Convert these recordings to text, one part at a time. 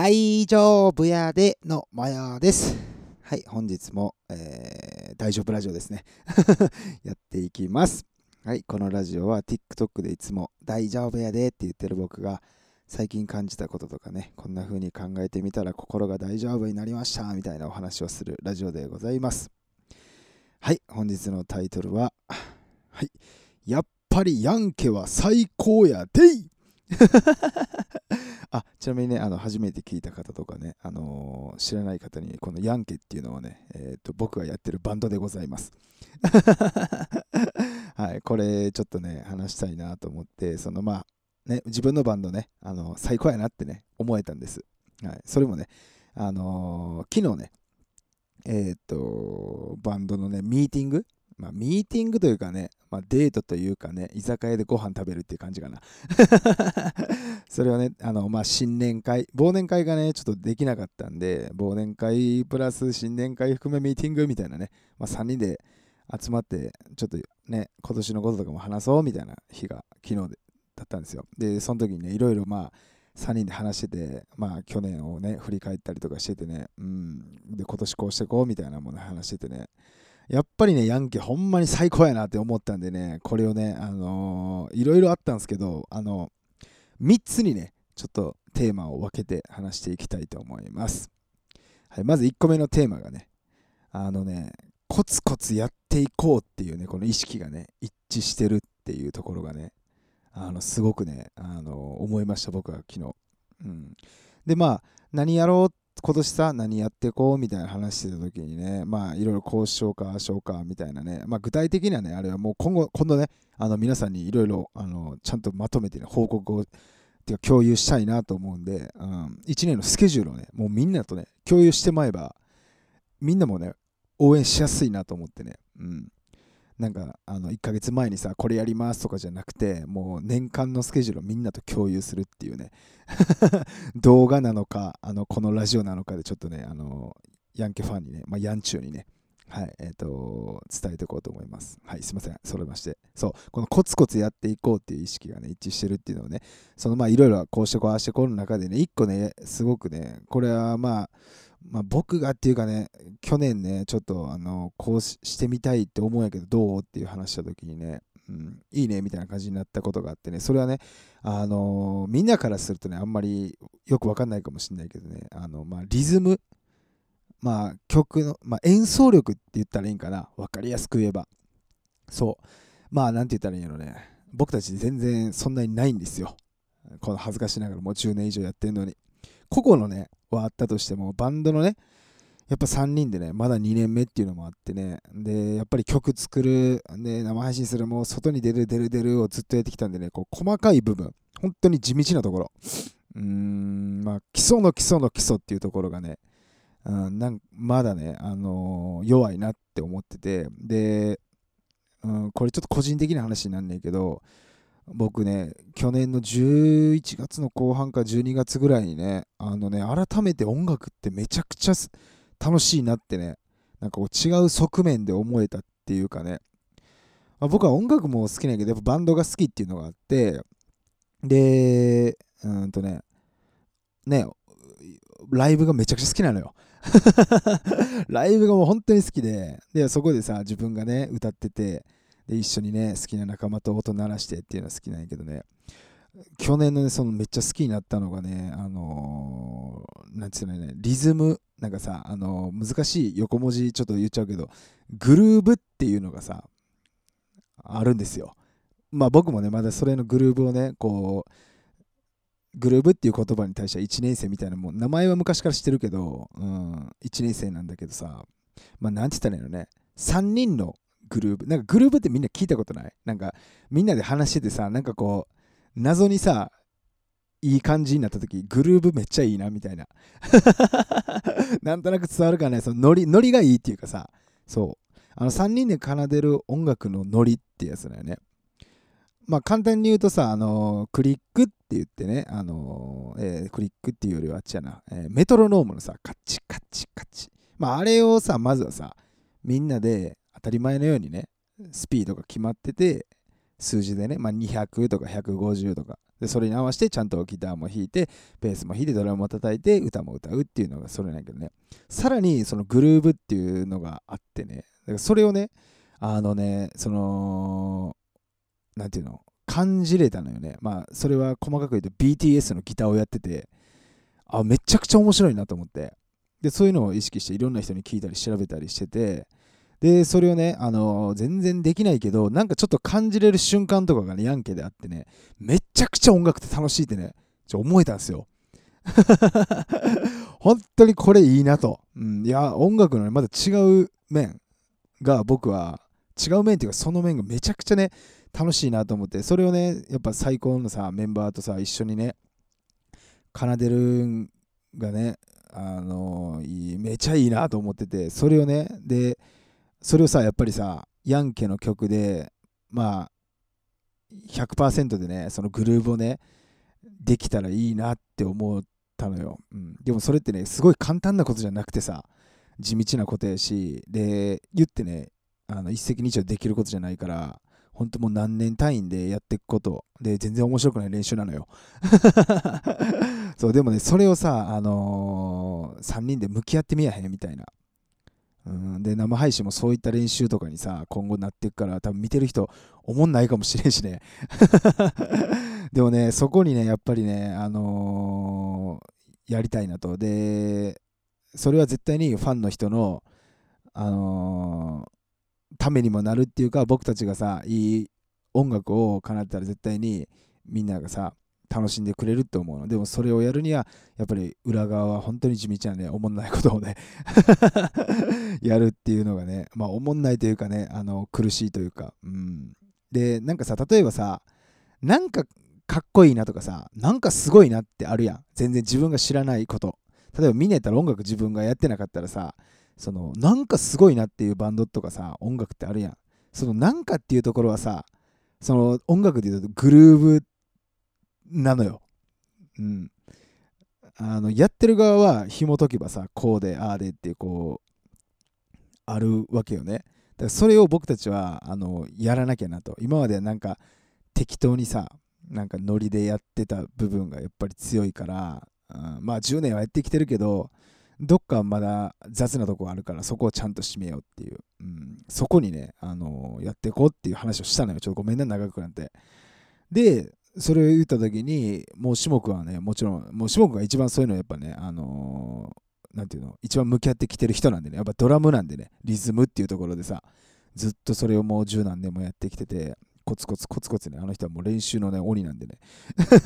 大丈夫やでのまやです。はい、本日も、えー、大丈夫ラジオですね。やっていきます。はい、このラジオは TikTok でいつも大丈夫やでって言ってる僕が最近感じたこととかね、こんな風に考えてみたら心が大丈夫になりましたみたいなお話をするラジオでございます。はい、本日のタイトルは、はい、やっぱりヤンケは最高やでい あちなみにね、あの初めて聞いた方とかね、あのー、知らない方に、このヤンケっていうのはね、えーと、僕がやってるバンドでございます。はい、これちょっとね、話したいなと思って、そのまあ、ね、自分のバンドね、あの最高やなってね、思えたんです。はい、それもね、あのー、昨日ね、えっ、ー、と、バンドのね、ミーティングまあ、ミーティングというかね、まあ、デートというかね、居酒屋でご飯食べるっていう感じかな。それはね、あの、まあ、新年会、忘年会がね、ちょっとできなかったんで、忘年会プラス新年会含めミーティングみたいなね、まあ、3人で集まって、ちょっとね、今年のこととかも話そうみたいな日が昨日でだったんですよ。で、その時にね、いろいろまあ、3人で話してて、まあ去年をね、振り返ったりとかしててね、うん、で、今年こうしてこうみたいなもの話しててね、やっぱりね、ヤンキーほんまに最高やなって思ったんでね、これをね、あのー、いろいろあったんですけど、あのー、3つにね、ちょっとテーマを分けて話していきたいと思います。はい、まず1個目のテーマがね、あのね、コツコツやっていこうっていうね、この意識がね、一致してるっていうところがね、あのすごくね、あの思いました、僕は昨日。うん、で、まあ、何やろう今年さ、何やってこうみたいな話してた時にね、まあいろいろこうしようか、しようかみたいなね、まあ具体的にはね、あれはもう今後、今度ね、あの皆さんにいろいろあのちゃんとまとめて、ね、報告をてか共有したいなと思うんで、うん、1年のスケジュールをね、もうみんなとね、共有してまえば、みんなもね、応援しやすいなと思ってね、うん。なんかあの1ヶ月前にさこれやりますとかじゃなくてもう年間のスケジュールをみんなと共有するっていうね 動画なのかあのこのラジオなのかでちょっとねあのヤンケファンにね、まあ、ヤンチューにねはい、え、ー、と、伝えていこうと思います。はい、すいません。それまして。そう、このコツコツやっていこうっていう意識がね、一致してるっていうのをね、そのまあ、いろいろこうしてこう、あしてこうの中でね、一個ね、すごくね、これはまあ、まあ、僕がっていうかね、去年ね、ちょっとあのこうしてみたいって思うんやけど、どうっていう話した時にね、うん、いいねみたいな感じになったことがあってね、それはね、あのみんなからするとね、あんまりよくわかんないかもしれないけどね、あのまあ、リズム、まあ、曲の、まあ、演奏力って言ったらいいんかな、わかりやすく言えば。そう。まあ、なんて言ったらいいんやろね。僕たち全然そんなにないんですよ。この恥ずかしながらもう10年以上やってるのに。個々のね、はあったとしても、バンドのね、やっぱ3人でね、まだ2年目っていうのもあってね、で、やっぱり曲作る、で、生配信する、もう外に出る、出る、出るをずっとやってきたんでね、こう細かい部分、本当に地道なところ、うーん、まあ、基礎の基礎の基礎っていうところがね、うん、なんまだね、あのー、弱いなって思ってて、で、うん、これちょっと個人的な話になんねんけど、僕ね、去年の11月の後半か12月ぐらいにね、あのね、改めて音楽ってめちゃくちゃ楽しいなってね、なんかこう違う側面で思えたっていうかね、まあ、僕は音楽も好きなんやけど、やっぱバンドが好きっていうのがあって、で、うんとね、ね、ライブがめちゃくちゃ好きなのよ。ライブがもう本当に好きで、で、そこでさ、自分がね、歌ってて、で一緒にね好きな仲間と音鳴らしてっていうのは好きなんやけどね。去年のねそのめっちゃ好きになったのがねあのー、なんつうのねリズムなんかさあのー、難しい横文字ちょっと言っちゃうけどグルーブっていうのがさあるんですよ。まあ僕もねまだそれのグルーブをねこうグルーブっていう言葉に対しては1年生みたいなもん名前は昔から知ってるけど、うん、1年生なんだけどさまあなんて言ったらいいのね3人のグルーブ。なんかグルーブってみんな聞いたことない？なんかみんなで話しててさ、なんかこう、謎にさ、いい感じになった時、グルーブめっちゃいいなみたいな。なんとなく伝わるからね、そのノリ、ノリがいいっていうかさ、そう。あの3人で奏でる音楽のノリってやつだよね。まあ簡単に言うとさ、あの、クリックって言ってね、あの、えー、クリックっていうよりはあっちやな、えメトロノームのさ、カッチカチカチ。まああれをさ、まずはさ、みんなで当たり前のようにね、スピードが決まってて、数字でね、まあ、200とか150とか。でそれに合わせてちゃんとギターも弾いてベースも弾いてドラムも叩いて歌も歌うっていうのがそれなんやけどね。さらにそのグルーブっていうのがあってね。だからそれをねあのねそのなんていうの？感じれたのよね。まあそれは細かく言うと BTS のギターをやっててあめちゃくちゃ面白いなと思って。でそういうのを意識していろんな人に聞いたり調べたりしててでそれをね、あのー、全然できないけどなんかちょっと感じれる瞬間とかがねヤンケであってねめちゃくちゃ音楽って楽しいってねちょ思えたんですよ。本当にこれいいなと、うん、いや音楽の、ね、また違う面が僕は違う面っていうかその面がめちゃくちゃね楽しいなと思ってそれをねやっぱ最高のさメンバーとさ一緒にね奏でるんがねあのめちゃいいなと思っててそれをねでそれをさやっぱりさヤンケの曲でまあ100%でねそのグルーヴをねできたらいいなって思ったのよ、うん、でもそれってねすごい簡単なことじゃなくてさ地道なことやしで言ってねあの一石二鳥できることじゃないから本当もう何年単位でやっていくことで全然面白くない練習なのよ。そうでもねそれをさあのー、3人で向き合ってみやへんみたいな。うん。で生配信もそういった練習とかにさ今後なっていくから多分見てる人思んないかもしれんしね。でもねそこにねやっぱりねあのー、やりたいなと。でそれは絶対にファンの人のあのーためにもなるっていうか僕たちがさいい音楽を奏でたら絶対にみんながさ楽しんでくれると思うの。でもそれをやるにはやっぱり裏側は本当に地道なねおもんないことをね やるっていうのがねまあおもんないというかねあの苦しいというか。うん。でなんかさ例えばさなんかかっこいいなとかさなんかすごいなってあるやん。全然自分が知らないこと。例えば見ねたら音楽自分がやってなかったらさそのなんかすごいなっていうバンドとかさ音楽ってあるやん。そのなんかっていうところはさその音楽で言うとグルーブなのよ。うん。あのやってる側は紐解けばさこうでああでってこうあるわけよね。だからそれを僕たちはあのやらなきゃなと。今まではなんか適当にさなんかノリでやってた部分がやっぱり強いから、うん、まあ10年はやってきてるけどどっかまだ雑なとこあるからそこをちゃんと締めようっていう、うん、そこにね、あのー、やっていこうっていう話をしたのよ。ちょっとごめんね長くなって。でそれを言った時にもう下君はねもちろんもう下君が一番そういうのやっぱねあのー、なんていうの一番向き合ってきてる人なんでねやっぱドラムなんでねリズムっていうところでさずっとそれをもう十何年もやってきててコツコツコツコツねあの人はもう練習のね鬼なんでね。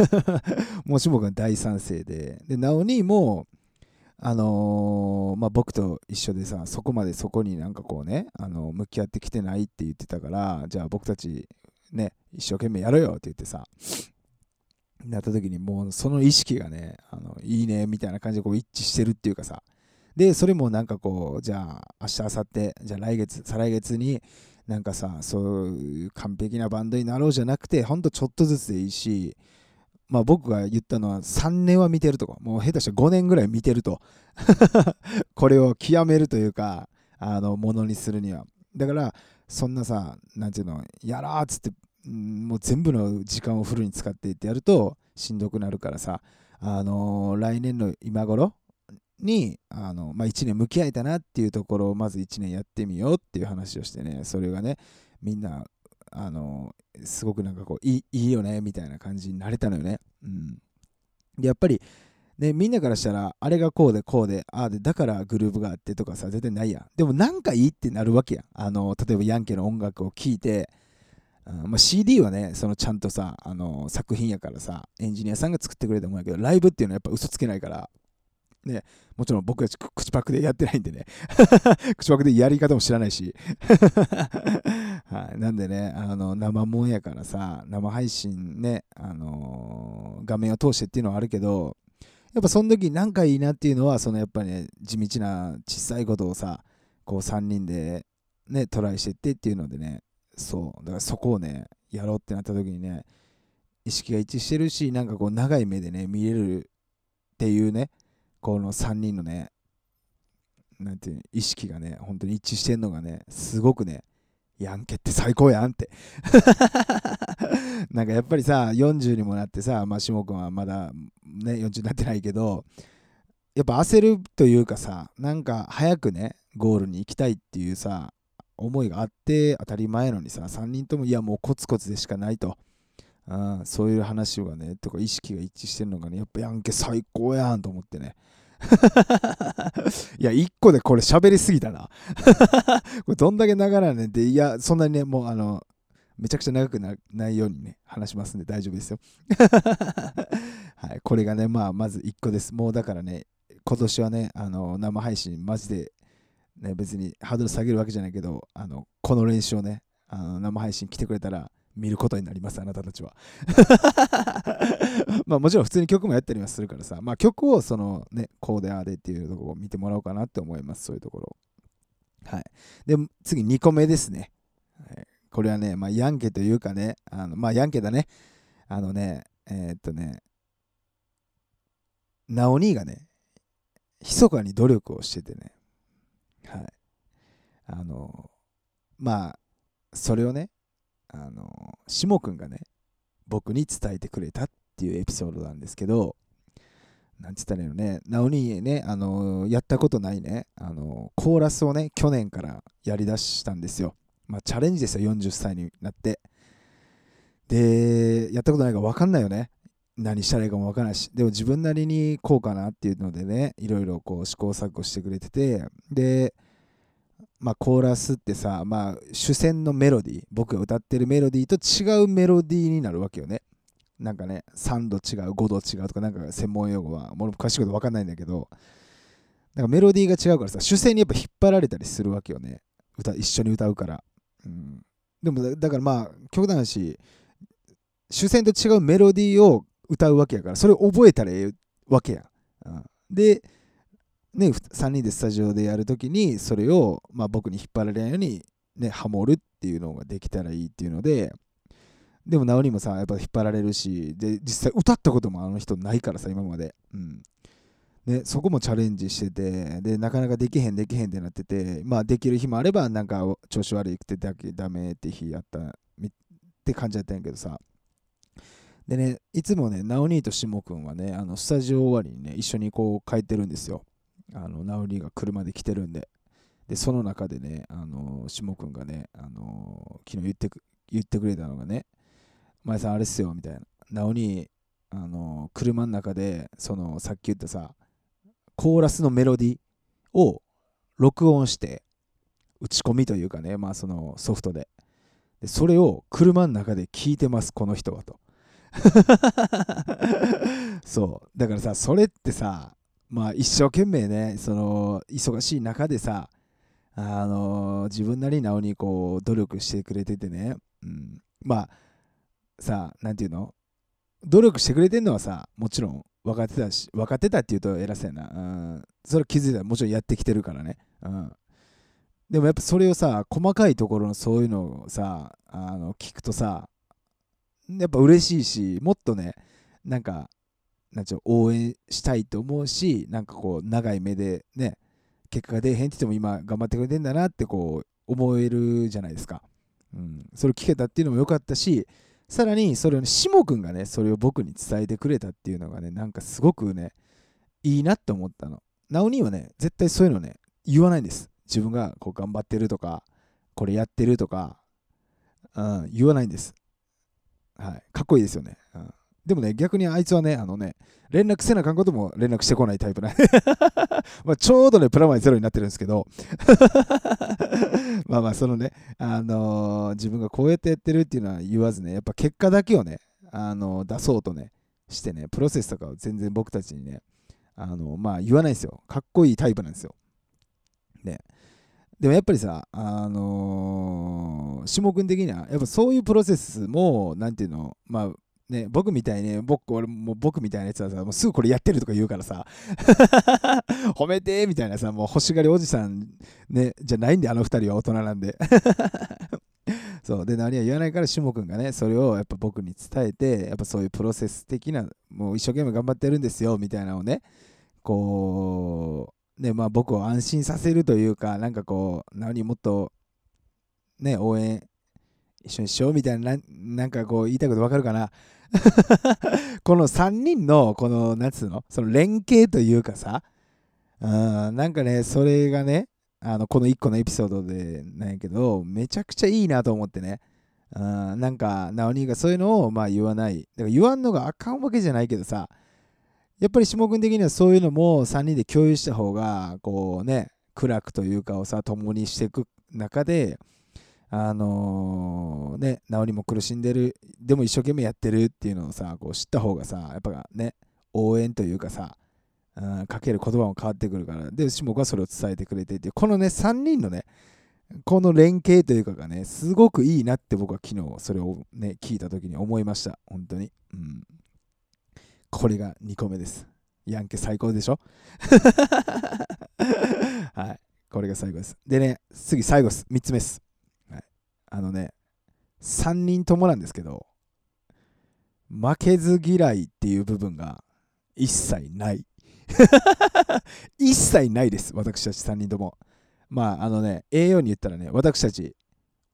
もう下君は大賛成で。でなおにもうあのー、まあ、僕と一緒でさそこまでそこになんかこうね、あの向き合ってきてないって言ってたからじゃあ僕たちね一生懸命やろうよって言ってさなった時にもうその意識がねあのいいねみたいな感じでこう一致してるっていうかさでそれもなんかこうじゃあ明日明後日じゃあ来月再来月になんかさそういう完璧なバンドになろうじゃなくてほんとちょっとずつでいいしまあ、僕が言ったのは3年は見てるとか、もう下手したら5年ぐらい見てると。これを極めるというか、あの、ものにするには。だから、そんなさ、なんていうの、やらーっつって、もう全部の時間をフルに使っていってやるとしんどくなるからさ、あのー、来年の今頃に、あのまあ、1年向き合えたなっていうところをまず1年やってみようっていう話をしてね、それがね、みんなあのすごくなんかこういいいよねみたいな感じになれたのよね。うん、やっぱりね、みんなからしたらあれがこうでこうでああでだからグループがあってとかさ絶対ないやん。でもなんかいいってなるわけやん。あの例えばヤンケの音楽を聴いて、うんまあ、CD はねそのちゃんとさあの作品やからさエンジニアさんが作ってくれたもんやけどライブっていうのはやっぱ嘘つけないから。ね、もちろん僕たち口パクでやってないんでね。口パクでやり方も知らないし。はい、なんでね、あの生もんやからさ、生配信ね、あの、画面を通してっていうのはあるけど、やっぱその時なんかいいなっていうのは、そのやっぱね、地道な小さいことをさ、こう3人でね、トライしてってっていうのでね、そう、だからそこをね、やろうってなった時にね、意識が一致してるし、なんかこう長い目でね、見れるっていうね、この3人のね、なんていう意識がね、本当に一致してんのがね、すごくね、ヤンケって最高やんって。なんかやっぱりさ40にもなってさまあ下君はまだね40になってないけどやっぱ焦るというかさなんか早くねゴールに行きたいっていうさ思いがあって当たり前のにさ3人ともいやもうコツコツでしかないと、うん、そういう話がねとか意識が一致してるのがねやっぱヤンケ最高やんと思ってね。いや、1個でこれ喋りすぎたな これどんだけ長らねんで、いや、そんなにね、もうあの、めちゃくちゃ長くなないようにね、話しますんで大丈夫ですよ。はい、これがね、まあ、まず1個です。もうだからね、今年はね、あの生配信、マジで、ね、別にハードル下げるわけじゃないけど、あのこの練習をね、あの生配信来てくれたら、見ることになります、あなたたちは。まあもちろん普通に曲もやったりはするからさ、まあ曲をそのね、こうでああでっていうところを見てもらおうかなって思います、そういうところ。はい。で、次2個目ですね。はい、これはね、まあヤンケというかね、あのまあヤンケだね。あのね、えー、っとね、ナオニーがね、密かに努力をしててね、はい。あの、まあ、それをね、あの下くんがね僕に伝えてくれたっていうエピソードなんですけどなんつったらいいのねなおにねあのやったことないねあのコーラスをね去年からやりだしたんですよ。まあチャレンジですよ40歳になって。でやったことないから分かんないよね。何したらいいかも分からないし。でも自分なりにこうかなっていうのでねいろいろこう試行錯誤してくれててでまあ、コーラスってさ、まあ、主戦のメロディー僕が歌ってるメロディーと違うメロディーになるわけよね。なんかね3度違う5度違うとかなんか専門用語はもう詳しいこと分かんないんだけどなんかメロディーが違うからさ主戦にやっぱ引っ張られたりするわけよね。歌一緒に歌うから、うん、でもだからまあ極端だし主戦と違うメロディーを歌うわけやからそれを覚えたらええわけや、うん、でね、3人でスタジオでやるときにそれを、まあ、僕に引っ張られないように、ね、ハモるっていうのができたらいいっていうのででも直にもさやっぱ引っ張られるしで実際歌ったこともあの人ないからさ今まで、うん、でそこもチャレンジしててでなかなかできへんできへんってなっててまあできる日もあればなんか調子悪くてだけダメって日やったって感じだったんやけどさ。でねいつもね直兄としもくんはねあのスタジオ終わりにね一緒にこう帰ってるんですよ。あのナウリーが車で来てるんで。でその中でねあの下くんがねあの昨日言って言ってくれたのがね「前さんあれっすよ」みたいな。ナオにあの車の中でそのさっき言ったさコーラスのメロディを録音して打ち込みというかねまあそのソフトで。でそれを車の中で聞いてますこの人はと。そう。だからさそれってさまあ一生懸命ねその忙しい中でさあの自分なりなおにこう努力してくれててね、うん、まあさ何て言うの？努力してくれてんのはさもちろん分かってたし分かってたって言うと偉そうやな、うん、それ気づいたらもちろんやってきてるからね、うん、でもやっぱそれをさ細かいところのそういうのをさあの聞くとさやっぱ嬉しいしもっとねなんかなんちゅう応援したいと思うしなんかこう長い目でね結果が出へんって言っても今頑張ってくれてんだなってこう思えるじゃないですか、うん、それを聞けたっていうのも良かったしさらにそれをね下くんがねそれを僕に伝えてくれたっていうのがねなんかすごくねいいなって思ったの。なおにはね絶対そういうのね言わないんです。自分がこう頑張ってるとかこれやってるとか、うん、言わないんです。はい。かっこいいですよね、うん。でもね、逆にあいつはね、あのね、連絡せなあかんことも連絡してこないタイプな まちょうどね、プラマイゼロになってるんですけど まあまあ、そのね、あのー、自分がこうやってやってるっていうのは言わずね、やっぱ結果だけをね、あのー、出そうとね、してね、プロセスとかを全然僕たちにね、あのー、まあ言わないですよ。かっこいいタイプなんですよ。ね。でもやっぱりさ、あのー、下君的には、やっぱそういうプロセスも、なんていうの、まあ、ね、僕みたいに、僕、俺も僕みたいなやつはさ、もうすぐこれやってるとか言うからさ、褒めてみたいなさ、もう欲しがりおじさん、ね、じゃないんで、あの二人は大人なんで。そう、で、何は言わないから、しもくんがね、それをやっぱ僕に伝えて、やっぱそういうプロセス的な、もう一生懸命頑張ってるんですよ、みたいなのをね、こう、ね、まあ僕を安心させるというか、なんかこう、何もっと、ね、応援一緒にしようみたいな、なんかこう言いたいことわかるかな この3人の、この、なんつうの、その連携というかさ、うん、なんかね、それがね、あのこの1個のエピソードでなんやけど、めちゃくちゃいいなと思ってね。うん、なんか、ナオニーがそういうのをまあ言わない。だから言わんのがあかんわけじゃないけどさ、やっぱり下君的にはそういうのも3人で共有した方が、こうね、苦楽というかをさ、共にしていく中で、あのー、ね、治りも苦しんでる、でも一生懸命やってるっていうのをさ、こう知った方がさ、やっぱね、応援というかさ、うん、かける言葉も変わってくるから、で、下君はそれを伝えてくれていて、このね、3人のね、この連携というかがね、すごくいいなって僕は昨日それをね、聞いた時に思いました。本当に。うん。これが2個目です。ヤンケ最高でしょ？はい。これが最後です。でね、次最後です。3つ目です。あのね、3人ともなんですけど、負けず嫌いっていう部分が一切ない。一切ないです、私たち3人とも。まあ、あのね、栄養に言ったらね、私たち、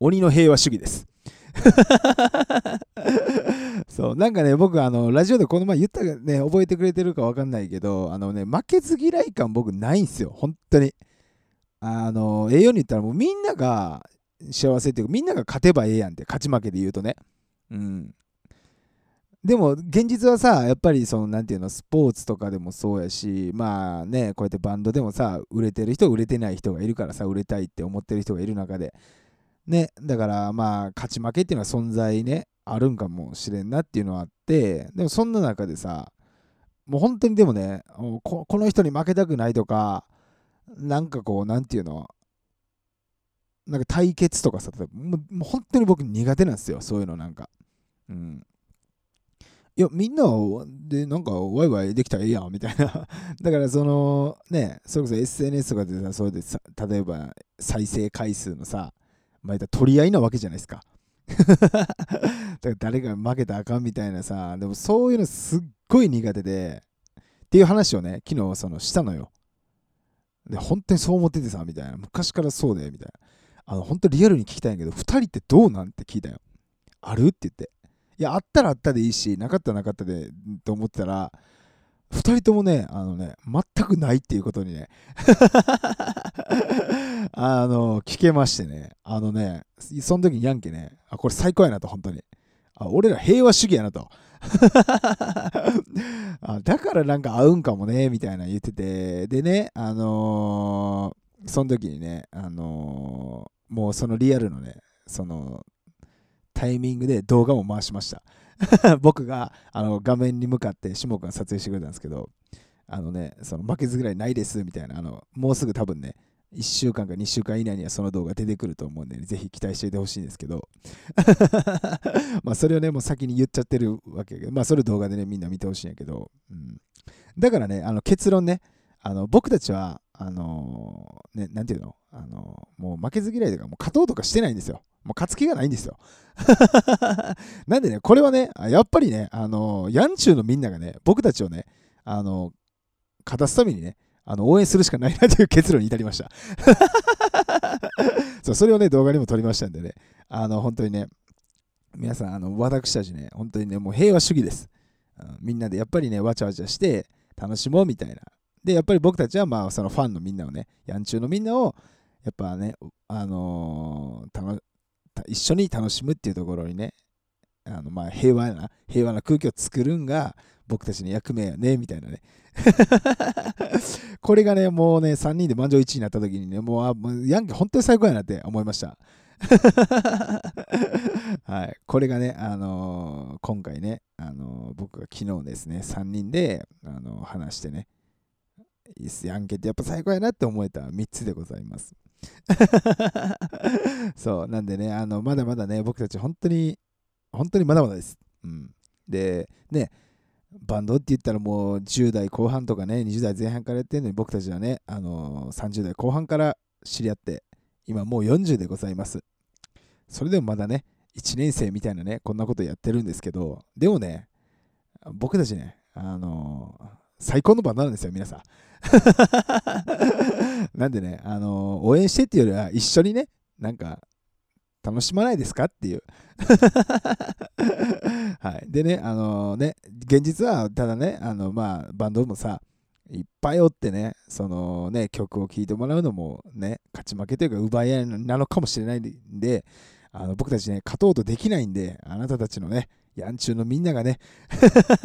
鬼の平和主義です。そう、なんかね、僕、あの、ラジオでこの前言ったね、覚えてくれてるかわかんないけど、あのね、負けず嫌い感僕ないんすよ、本当に。あの、栄養に言ったらもうみんなが幸せっていうかみんなが勝てばええやんって勝ち負けで言うとね。うん。でも現実はさやっぱりその何て言うのスポーツとかでもそうやしまあねこうやってバンドでもさ売れてる人売れてない人がいるからさ売れたいって思ってる人がいる中で。ねだからまあ勝ち負けっていうのは存在ねあるんかもしれんなっていうのはあってでもそんな中でさもう本当にでもねこの人に負けたくないとかなんかこう何て言うのなんか対決とかさ、もう本当に僕苦手なんですよ、そういうのなんか。うん。いや、みんなでなんかワイワイできたらええやんみたいな。だからそのね、それこそ SNS とかでさ、それでさ、例えば再生回数のさ、まあ、取り合いなわけじゃないですか。だから誰が負けたらあかんみたいなさ、でもそういうのすっごい苦手で、っていう話をね、昨日そのしたのよ。で、本当にそう思っててさ、みたいな。昔からそうで、みたいな。あの、本当リアルに聞きたいんやけど、2人ってどうなん？て聞いたよ。ある？って言って。いや、あったらあったでいいし、なかったらなかったで、と思ってたら、2人ともね、あのね、全くないっていうことにね あの、聞けましてね、あのね、その時にヤンケね、あ、これ最高やなと、本当に。あ俺ら平和主義やなと。あだからなんか合うんかもね、みたいな言ってて、でね、あのー、その時にね、あのもうそのリアルのね、そのタイミングで動画も回しました。僕があの画面に向かって下君が撮影してくれたんですけど、あのね、その負けず嫌いないですみたいな、あのもうすぐ多分ね、1週間か2週間以内にはその動画出てくると思うんで、ぜひ期待していてほしいんですけど、まあそれをね、もう先に言っちゃってるわけやけど、まあそれ動画でね、みんな見てほしいんやけど、うん、だからね、あの結論ね、あの僕たちは、あのー、ね、なんていうの？あのー、もう負けず嫌いとか、もう勝とうとかしてないんですよ。もう勝つ気がないんですよ。なんでね、これはね、やっぱりね、あのー、ヤンチューのみんながね、僕たちをね、あの勝たすためにね、あの応援するしかないなという結論に至りました。そうそれをね、動画にも撮りましたんでね、あの本当にね、皆さん、あの私たちね、本当にね、もう平和主義です。みんなでやっぱりね、わちゃわちゃして楽しもうみたいな、で、やっぱり僕たちは、まあ、そのファンのみんなをね、ヤンチューのみんなを、やっぱね、あのー、一緒に楽しむっていうところにね、あのまあ平和な、平和な空気を作るんが僕たちの役目やね、みたいなね。これがね、もうね、3人で満場一致になった時にね、もう、あもうヤンキー本当に最高やなって思いました。はい、これがね、あのー、今回ね、あのー、僕が昨日ですね、3人で、あのー、話してね、いいっすやんけってやっぱ最高やなって思えた3つでございます。そう、なんでね、あの、まだまだね、僕たち本当に、本当にまだまだです。うん。で、ね、バンドって言ったらもう10代後半とかね、20代前半からやってるのに僕たちはね、あのー、30代後半から知り合って、今もう40でございます。それでもまだね、1年生みたいなね、こんなことやってるんですけど、でもね、僕たちね、あのー、最高のバンドなんですよ、皆さん。なんでね、あのー、応援してっていうよりは一緒にね、なんか楽しまないですかっていう はいでねあのね現実はただねあのまあバンドもさいっぱいおってね、そのね、曲を聴いてもらうのもね、勝ち負けというか奪い合いなのかもしれないんで、あの僕たちね、勝とうとできないんで、あなたたちのね、やんちゅうのみんながね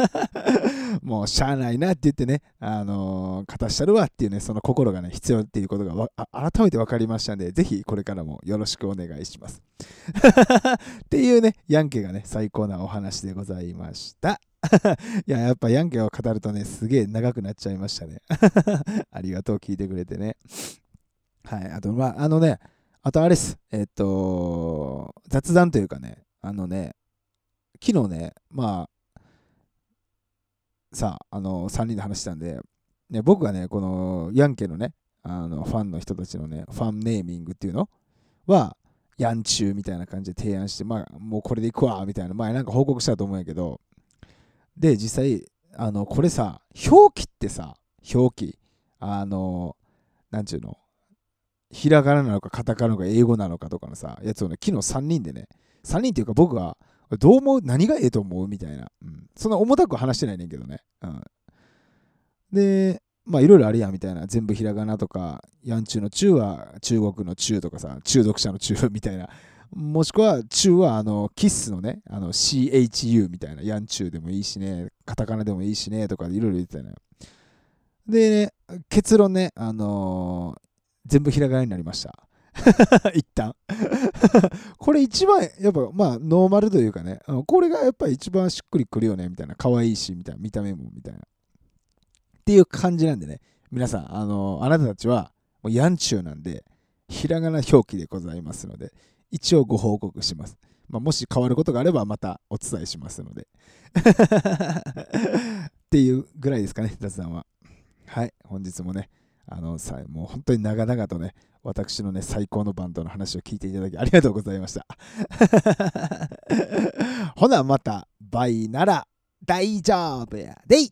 もうしゃあないなって言ってね、あのー、勝たしたるわっていうね、その心がね、必要っていうことが改めて分かりましたんで、ぜひこれからもよろしくお願いします。っていうね、ヤンケがね、最高なお話でございました。いや、やっぱヤンケを語るとね、すげえ長くなっちゃいましたね。ありがとう、聞いてくれてね。はい、あと、まあ、あのね、あとあれです。えっと、雑談というかね、あのね、昨日ね、まあ、さあ、あの、3人で話したんで、ね、僕がね、このヤンケのね、あのファンの人たちのね、ファンネーミングっていうの？は、ヤンチューみたいな感じで提案して、まあ、もうこれでいくわ、みたいな、前なんか報告したと思うんやけど、で、実際、あの、これさ、表記ってさ、表記、あの、なんちゅうの、ひらがななのかカタカナなのか英語なのかとかのさ、やつをね、昨日3人でね、3人っていうか僕が、どう思う？何がええと思う？みたいな、うん。そんな重たく話してないねんけどね。うん、で、まあいろいろあるやんみたいな。全部ひらがなとか、ヤンチューの中は中国の中とかさ、中毒者の中みたいな。もしくは中はあのキッスのね、あの CHU みたいな。ヤンチューでもいいしね、カタカナでもいいしね、とかいろいろ言ってたね。で、ね、結論ね、あのー、全部ひらがなになりました。一旦 これ一番やっぱまあノーマルというかねこれがやっぱ一番しっくりくるよねみたいな可愛いしみたいな見た目もみたいな。っていう感じなんでね皆さんあのあなたたちはもうヤンチューなんでひらがな表記でございますので一応ご報告します、まあ、もし変わることがあればまたお伝えしますので。っていうぐらいですかね雑談は。はい本日もねあのさもう本当に長々とね私のね、最高のバンドの話を聞いていただきありがとうございました。ほな、また、バイなら大丈夫やでい